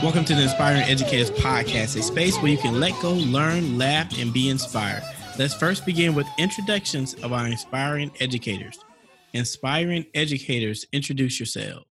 Welcome to the Inspiring Educators Podcast, a space where you can let go, learn, laugh, and be inspired. Let's first begin with introductions of our inspiring educators. Inspiring educators, introduce yourselves.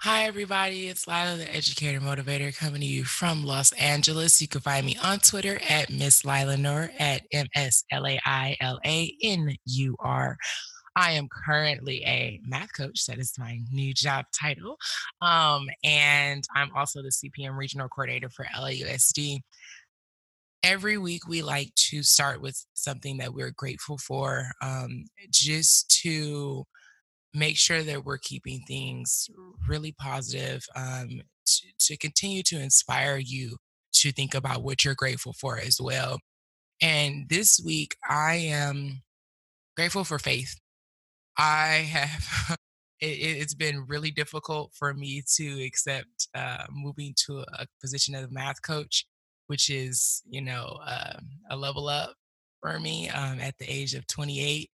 Hi, everybody. It's Lila, the educator motivator, coming to you from Los Angeles. You can find me on Twitter at Miss Lila Nur at M S L A I L A N U R. I am currently a math coach. That is my new job title. Um, and I'm also the CPM regional coordinator for LAUSD. Every week, we like to start with something that we're grateful for, um, just to make sure that we're keeping things really positive, um, to, to continue to inspire you to think about what you're grateful for as well. And this week, I am grateful for faith. I have it, has been really difficult for me to accept uh, moving to a position as a math coach, which is you know uh, a level up for me um, at the age of 28,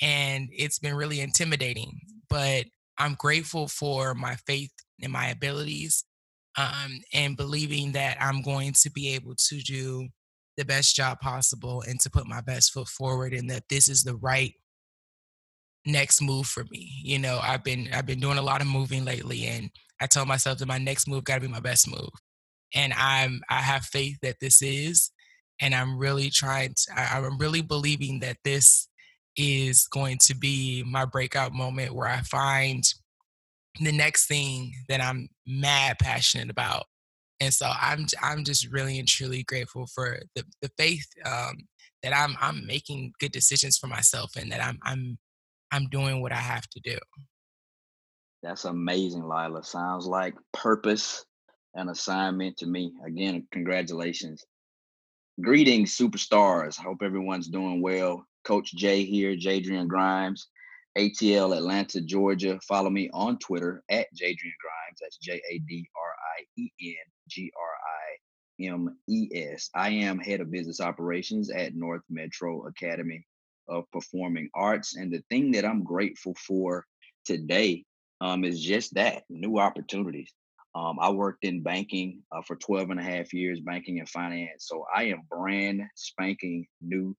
and it's been really intimidating. But I'm grateful for my faith and my abilities, um, and believing that I'm going to be able to do the best job possible and to put my best foot forward, and that this is the right next move for me. You know, I've been I've been doing a lot of moving lately and I tell myself that my next move got to be my best move. And I'm I have faith that this is and I'm really trying to I, I'm really believing that this is going to be my breakout moment where I find the next thing that I'm mad passionate about. And so I'm I'm just really and truly grateful for the the faith um, that I'm I'm making good decisions for myself and that I'm I'm I'm doing what I have to do. That's amazing, Lila. Sounds like purpose and assignment to me. Again, congratulations. Greetings, superstars. Hope everyone's doing well. Coach Jay here, Jadrien Grimes, ATL Atlanta, Georgia. Follow me on Twitter at Jadrien Grimes. That's J A D R I E N G R I M E S. I am head of business operations at North Metro Academy of performing arts. And the thing that I'm grateful for today um, is just that new opportunities. Um, I worked in banking uh, for 12 and a half years, banking and finance. So I am brand spanking new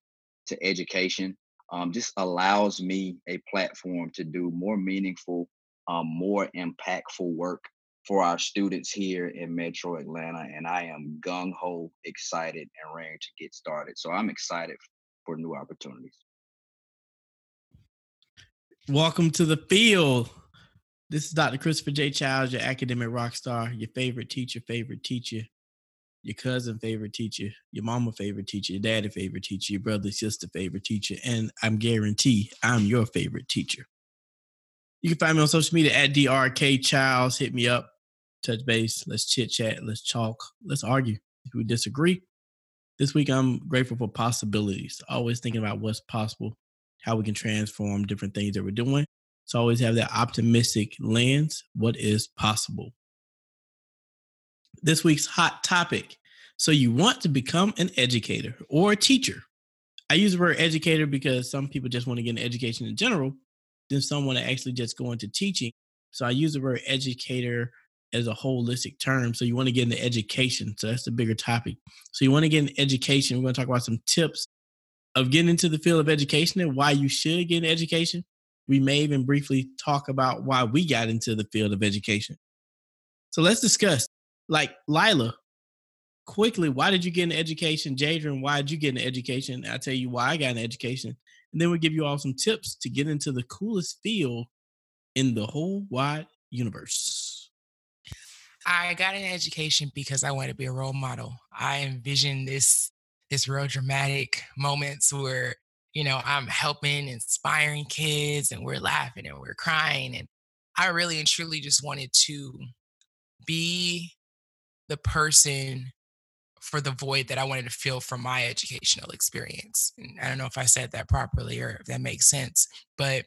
to education. Um, just allows me a platform to do more meaningful, um, more impactful work for our students here in Metro Atlanta. And I am gung ho excited and ready to get started. So I'm excited for new opportunities. Welcome to the field. This is Dr. Christopher J. Childs, your academic rock star, your favorite teacher, favorite teacher, your cousin, favorite teacher, your mama, favorite teacher, your daddy, favorite teacher, your brother, sister, favorite teacher, and I'm guarantee I'm your favorite teacher. You can find me on social media at DRK Childs. Hit me up, touch base, let's chit chat, let's talk, let's argue. If we disagree, this week I'm grateful for possibilities. Always thinking about what's possible how we can transform different things that we're doing. So always have that optimistic lens. What is possible? This week's hot topic. So you want to become an educator or a teacher. I use the word educator because some people just want to get an education in general. Then some want to actually just go into teaching. So I use the word educator as a holistic term. So you want to get into education. So that's the bigger topic. So you want to get an education. We're going to talk about some tips of getting into the field of education and why you should get an education. We may even briefly talk about why we got into the field of education. So let's discuss. Like Lila, quickly, why did you get an education? Jadrien, why did you get an education? I'll tell you why I got an education. And then we'll give you all some tips to get into the coolest field in the whole wide universe. I got an education because I wanted to be a role model. I envisioned this this real dramatic moments where you know i'm helping inspiring kids and we're laughing and we're crying and i really and truly just wanted to be the person for the void that i wanted to fill from my educational experience and i don't know if i said that properly or if that makes sense but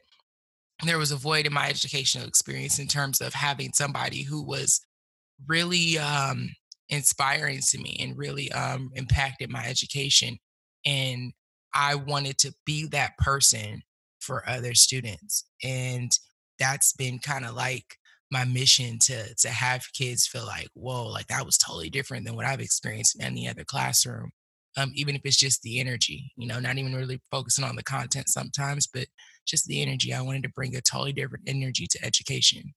there was a void in my educational experience in terms of having somebody who was really um, inspiring to me and really um, impacted my education. And I wanted to be that person for other students. And that's been kind of like my mission to to have kids feel like, whoa, like that was totally different than what I've experienced in any other classroom. Um, even if it's just the energy, you know, not even really focusing on the content sometimes, but just the energy. I wanted to bring a totally different energy to education.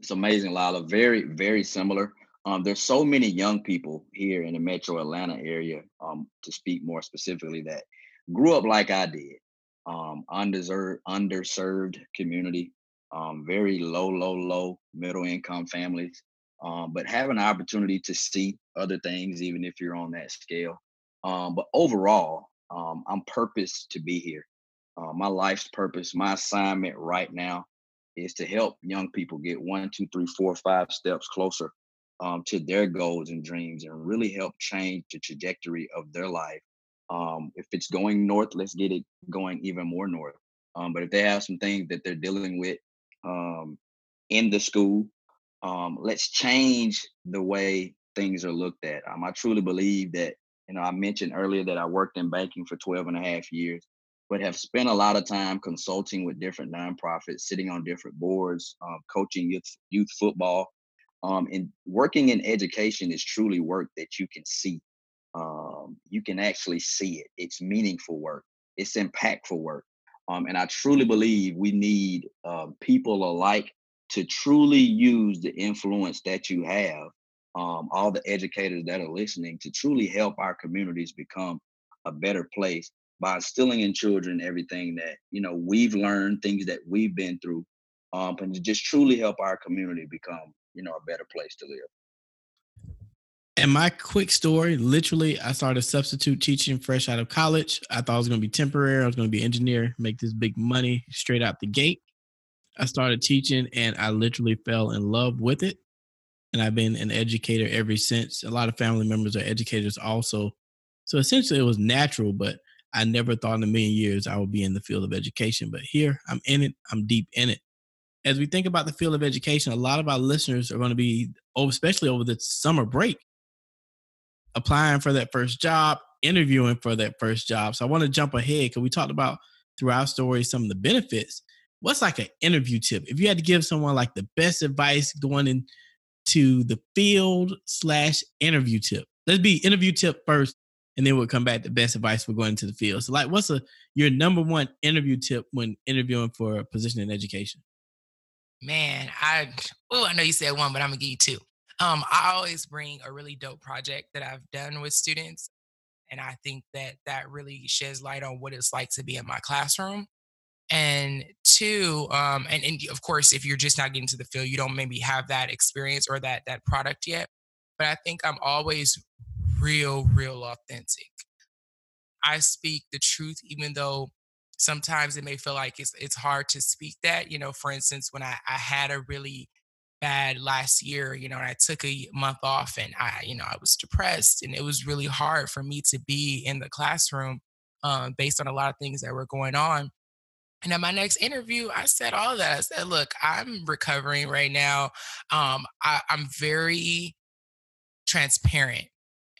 It's amazing, Lila. Very, very similar. Um, there's so many young people here in the metro Atlanta area, um, to speak more specifically, that grew up like I did. Um, undeserved, underserved community, um, very low, low, low middle income families. Um, but have an opportunity to see other things, even if you're on that scale. Um, but overall, I'm purposed to be here. Uh, my life's purpose, my assignment right now is to help young people get one, two, three, four, five steps closer um, to their goals and dreams and really help change the trajectory of their life. Um, if it's going north, let's get it going even more north. Um, but if they have some things that they're dealing with um, in the school, um, let's change the way things are looked at. Um, I truly believe that, you know, I mentioned earlier that I worked in banking for 12 and a half years but have spent a lot of time consulting with different nonprofits, sitting on different boards, um, coaching youth, youth football. Um, and working in education is truly work that you can see. Um, you can actually see it. It's meaningful work. It's impactful work. Um, and I truly believe we need uh, people alike to truly use the influence that you have, um, all the educators that are listening, to truly help our communities become a better place by instilling in children everything that you know we've learned, things that we've been through, um, and to just truly help our community become you know a better place to live. And my quick story, literally, I started substitute teaching fresh out of college. I thought I was going to be temporary. I was going to be engineer, make this big money straight out the gate. I started teaching and I literally fell in love with it. And I've been an educator ever since. A lot of family members are educators also. So essentially, it was natural, but I never thought in a million years I would be in the field of education, but here I'm in it. I'm deep in it. As we think about the field of education, a lot of our listeners are going to be, especially over the summer break, applying for that first job, interviewing for that first job. So I want to jump ahead because we talked about through our story some of the benefits. What's like an interview tip? If you had to give someone like the best advice going into the field slash interview tip, let's be interview tip first and then we'll come back to best advice for going into the field. So, like, what's a your number one interview tip when interviewing for a position in education? Man, I oh, I know you said one, but I'm gonna give you two. Um, I always bring a really dope project that I've done with students, and I think that that really sheds light on what it's like to be in my classroom. And two, um, and, and of course, if you're just not getting to the field, you don't maybe have that experience or that that product yet. But I think I'm always real, real authentic. I speak the truth, even though sometimes it may feel like it's it's hard to speak that. You know, for instance, when I, I had a really bad last year, you know, and I took a month off and I, you know, I was depressed and it was really hard for me to be in the classroom um, based on a lot of things that were going on. And at my next interview, I said all that. I said, look, I'm recovering right now. Um, I, I'm very transparent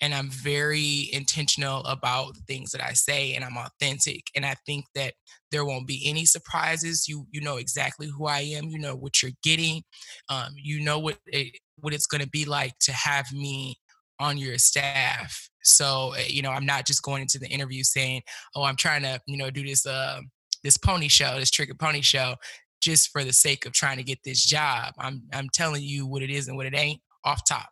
and I'm very intentional about the things that I say and I'm authentic and I think that there won't be any surprises. You you know exactly who I am you know what you're getting um, you know what it, what it's going to be like to have me on your staff. So eh, you know I'm not just going into the interview saying oh I'm trying to you know do this uh this pony show this trick pony show just for the sake of trying to get this job. I'm I'm telling you what it is and what it ain't off top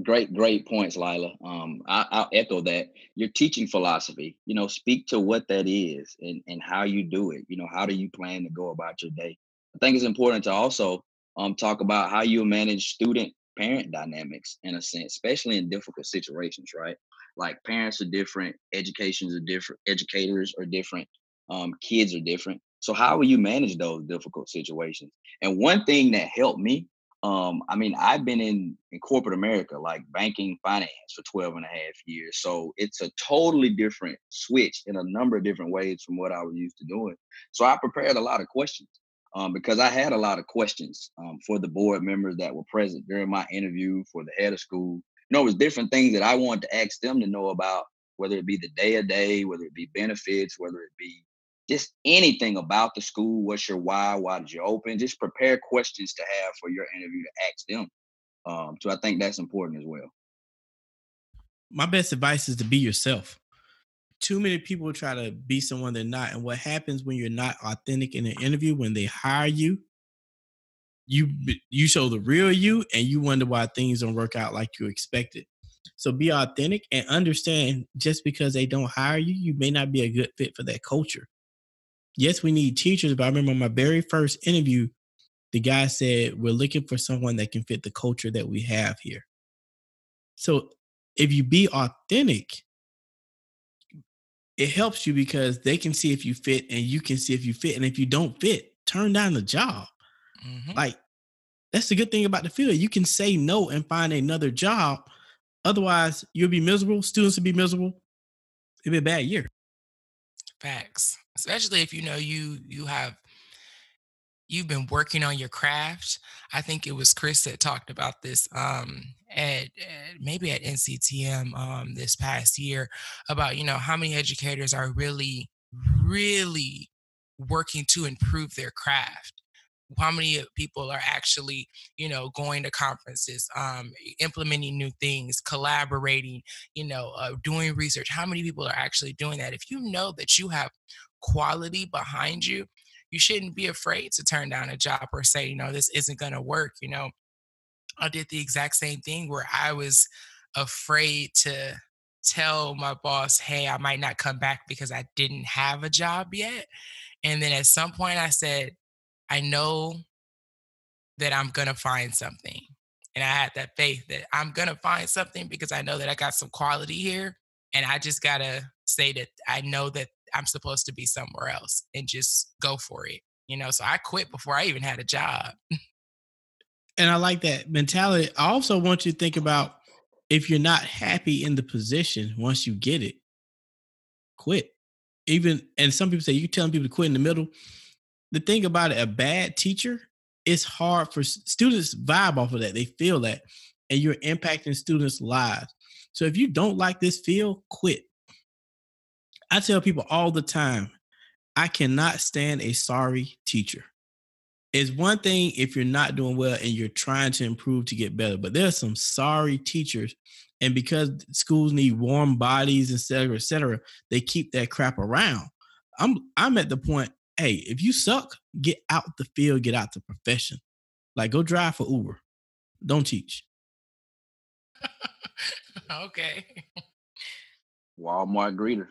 Great, great points, Lila. Um, I, I'll echo that. Your teaching philosophy, you know, speak to what that is and, and how you do it. You know, how do you plan to go about your day? I think it's important to also um, talk about how you manage student parent dynamics in a sense, especially in difficult situations, right? Like parents are different, educations are different, educators are different, um, kids are different. So how will you manage those difficult situations? And one thing that helped me um, I mean, I've been in, in corporate America, like banking finance for 12 and a half years. So it's a totally different switch in a number of different ways from what I was used to doing. So I prepared a lot of questions um, because I had a lot of questions um, for the board members that were present during my interview for the head of school. You know, it was different things that I wanted to ask them to know about whether it be the day a day, whether it be benefits, whether it be just anything about the school. What's your why? Why did you open? Just prepare questions to have for your interview to ask them. Um, so I think that's important as well. My best advice is to be yourself. Too many people try to be someone they're not. And what happens when you're not authentic in an interview, when they hire you, you you show the real you and you wonder why things don't work out like you expected. So be authentic and understand just because they don't hire you, you may not be a good fit for that culture. Yes, we need teachers, but I remember my very first interview, the guy said, We're looking for someone that can fit the culture that we have here. So if you be authentic, it helps you because they can see if you fit and you can see if you fit. And if you don't fit, turn down the job. Mm-hmm. Like that's the good thing about the field. You can say no and find another job. Otherwise, you'll be miserable. Students will be miserable. It'll be a bad year. Facts. Especially if you know you you have you've been working on your craft. I think it was Chris that talked about this um, at, at, maybe at NCTM um, this past year about you know how many educators are really really working to improve their craft how many people are actually you know going to conferences um, implementing new things collaborating you know uh, doing research how many people are actually doing that if you know that you have quality behind you you shouldn't be afraid to turn down a job or say you know this isn't going to work you know i did the exact same thing where i was afraid to tell my boss hey i might not come back because i didn't have a job yet and then at some point i said I know that I'm going to find something. And I had that faith that I'm going to find something because I know that I got some quality here. And I just got to say that I know that I'm supposed to be somewhere else and just go for it. You know, so I quit before I even had a job. and I like that mentality. I also want you to think about if you're not happy in the position once you get it, quit. Even and some people say you're telling people to quit in the middle the thing about it, a bad teacher, it's hard for students vibe off of that. They feel that, and you're impacting students' lives. So if you don't like this field, quit. I tell people all the time, I cannot stand a sorry teacher. It's one thing if you're not doing well and you're trying to improve to get better, but there's some sorry teachers. And because schools need warm bodies, et cetera, et cetera, they keep that crap around. I'm I'm at the point hey, if you suck, get out the field, get out the profession. Like go drive for Uber. Don't teach. okay. Walmart greeter.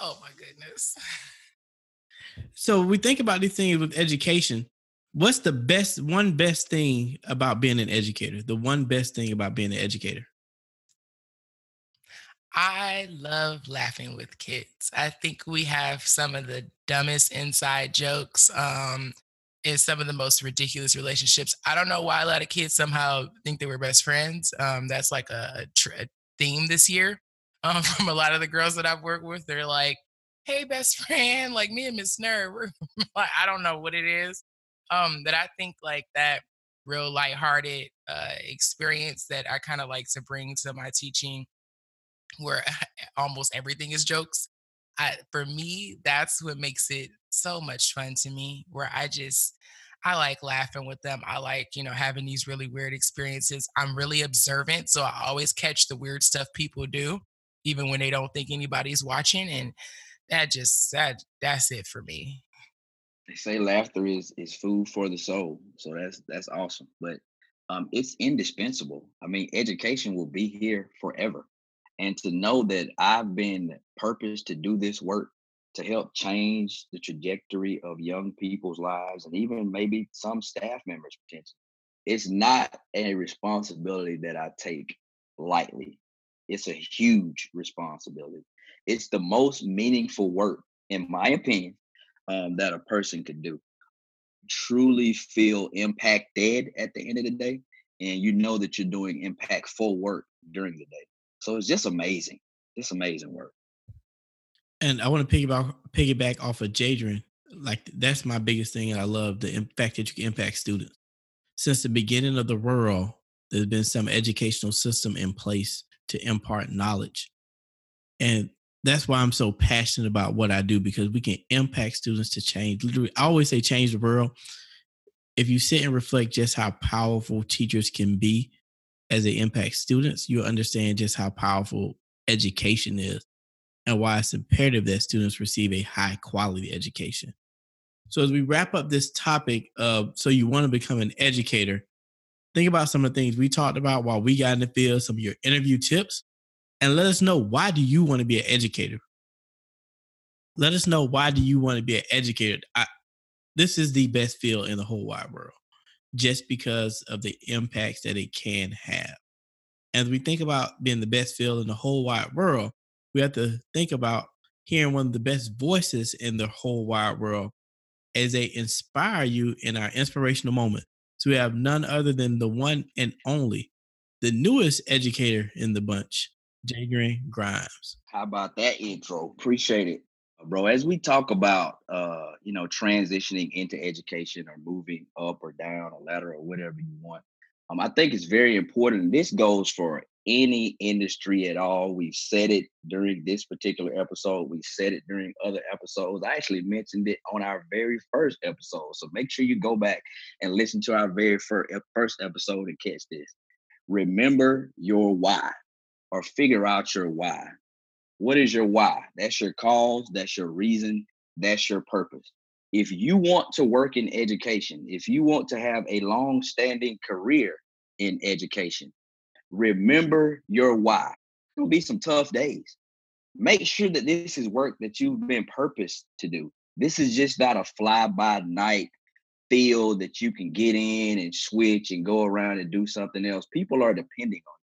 Oh my goodness. So we think about these things with education. What's the best one best thing about being an educator? The one best thing about being an educator? I love laughing with kids. I think we have some of the dumbest inside jokes um, and some of the most ridiculous relationships. I don't know why a lot of kids somehow think they were best friends. Um, that's like a, a, theme this year um, from a lot of the girls that I've worked with. They're like, hey, best friend, like me and Miss Nur. like, I don't know what it is. Um, that I think like that real lighthearted uh, experience that I kind of like to bring to my teaching where almost everything is jokes. I, for me, that's what makes it so much fun to me. Where I just, I like laughing with them. I like, you know, having these really weird experiences. I'm really observant, so I always catch the weird stuff people do, even when they don't think anybody's watching. And that just that that's it for me. They say laughter is is food for the soul, so that's that's awesome. But um, it's indispensable. I mean, education will be here forever and to know that I've been purposed to do this work to help change the trajectory of young people's lives and even maybe some staff members potentially. It's not a responsibility that I take lightly. It's a huge responsibility. It's the most meaningful work, in my opinion, um, that a person could do. Truly feel impacted at the end of the day, and you know that you're doing impactful work during the day. So it's just amazing. It's amazing work. And I want to piggyback piggyback off of Jadrien. Like that's my biggest thing, and I love the fact that you can impact students. Since the beginning of the world, there's been some educational system in place to impart knowledge. And that's why I'm so passionate about what I do because we can impact students to change. Literally, I always say change the world. If you sit and reflect just how powerful teachers can be as they impact students, you'll understand just how powerful education is and why it's imperative that students receive a high quality education. So, as we wrap up this topic of so you want to become an educator, think about some of the things we talked about while we got in the field, some of your interview tips, and let us know why do you want to be an educator? Let us know why do you want to be an educator? I, this is the best field in the whole wide world just because of the impacts that it can have. As we think about being the best field in the whole wide world, we have to think about hearing one of the best voices in the whole wide world as they inspire you in our inspirational moment. So we have none other than the one and only, the newest educator in the bunch, Jadrien Grimes. How about that intro? Appreciate it, bro. As we talk about, uh, you know, transitioning into education or moving up or down a ladder or whatever you want, um, I think it's very important. This goes for any industry at all. We've said it during this particular episode. We said it during other episodes. I actually mentioned it on our very first episode. So make sure you go back and listen to our very first episode and catch this. Remember your why or figure out your why. What is your why? That's your cause, that's your reason, that's your purpose. If you want to work in education, if you want to have a long standing career in education, remember your why. It'll be some tough days. Make sure that this is work that you've been purposed to do. This is just not a fly by night field that you can get in and switch and go around and do something else. People are depending on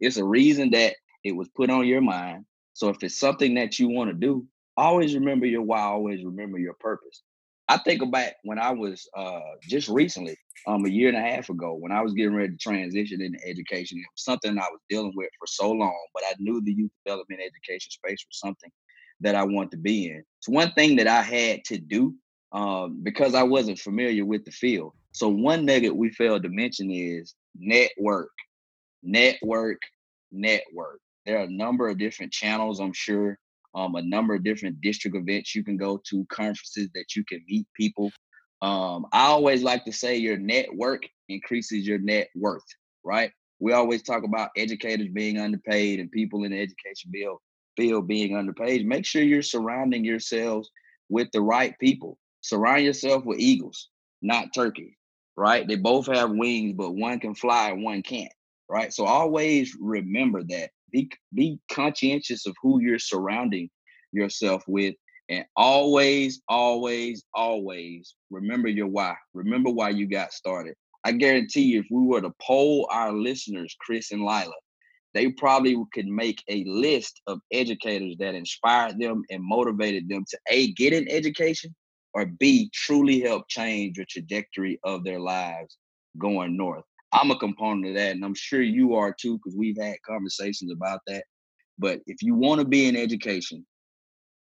it. It's a reason that it was put on your mind. So if it's something that you want to do, always remember your why, always remember your purpose. I think about when I was uh, just recently, um, a year and a half ago, when I was getting ready to transition into education. It was something I was dealing with for so long, but I knew the youth development education space was something that I wanted to be in. It's one thing that I had to do um, because I wasn't familiar with the field. So one nugget we failed to mention is network, network, network. There are a number of different channels, I'm sure, um, a number of different district events you can go to, conferences that you can meet people. Um, I always like to say your network increases your net worth, right? We always talk about educators being underpaid and people in the education field, field being underpaid. Make sure you're surrounding yourselves with the right people. Surround yourself with eagles, not turkeys, right? They both have wings, but one can fly and one can't, right? So always remember that. Be be conscientious of who you're surrounding yourself with and always, always, always remember your why. Remember why you got started. I guarantee you, if we were to poll our listeners, Chris and Lila, they probably could make a list of educators that inspired them and motivated them to A, get an education, or B, truly help change the trajectory of their lives going north. I'm a component of that, and I'm sure you are too, because we've had conversations about that. But if you want to be in education,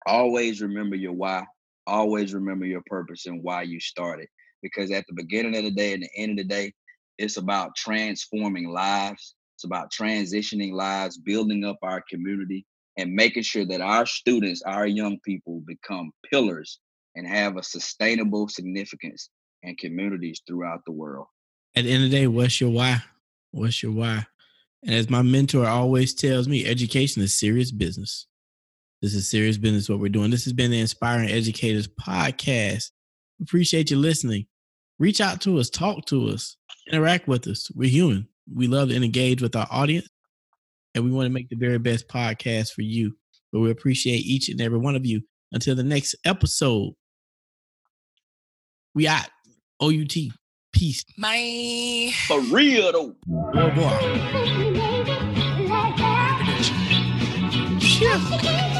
always remember your why. Always remember your purpose and why you started. Because at the beginning of the day and the end of the day, it's about transforming lives. It's about transitioning lives, building up our community, and making sure that our students, our young people, become pillars and have a sustainable significance in communities throughout the world. At the end of the day, what's your why? What's your why? And as my mentor always tells me, education is serious business. This is serious business what we're doing. This has been the Inspiring Educators podcast. Appreciate you listening. Reach out to us, talk to us, interact with us. We're human. We love to engage with our audience, and we want to make the very best podcast for you. But we appreciate each and every one of you. Until the next episode, we out. OUT. Peace. Bye. For real though. Boy, boy. Shift.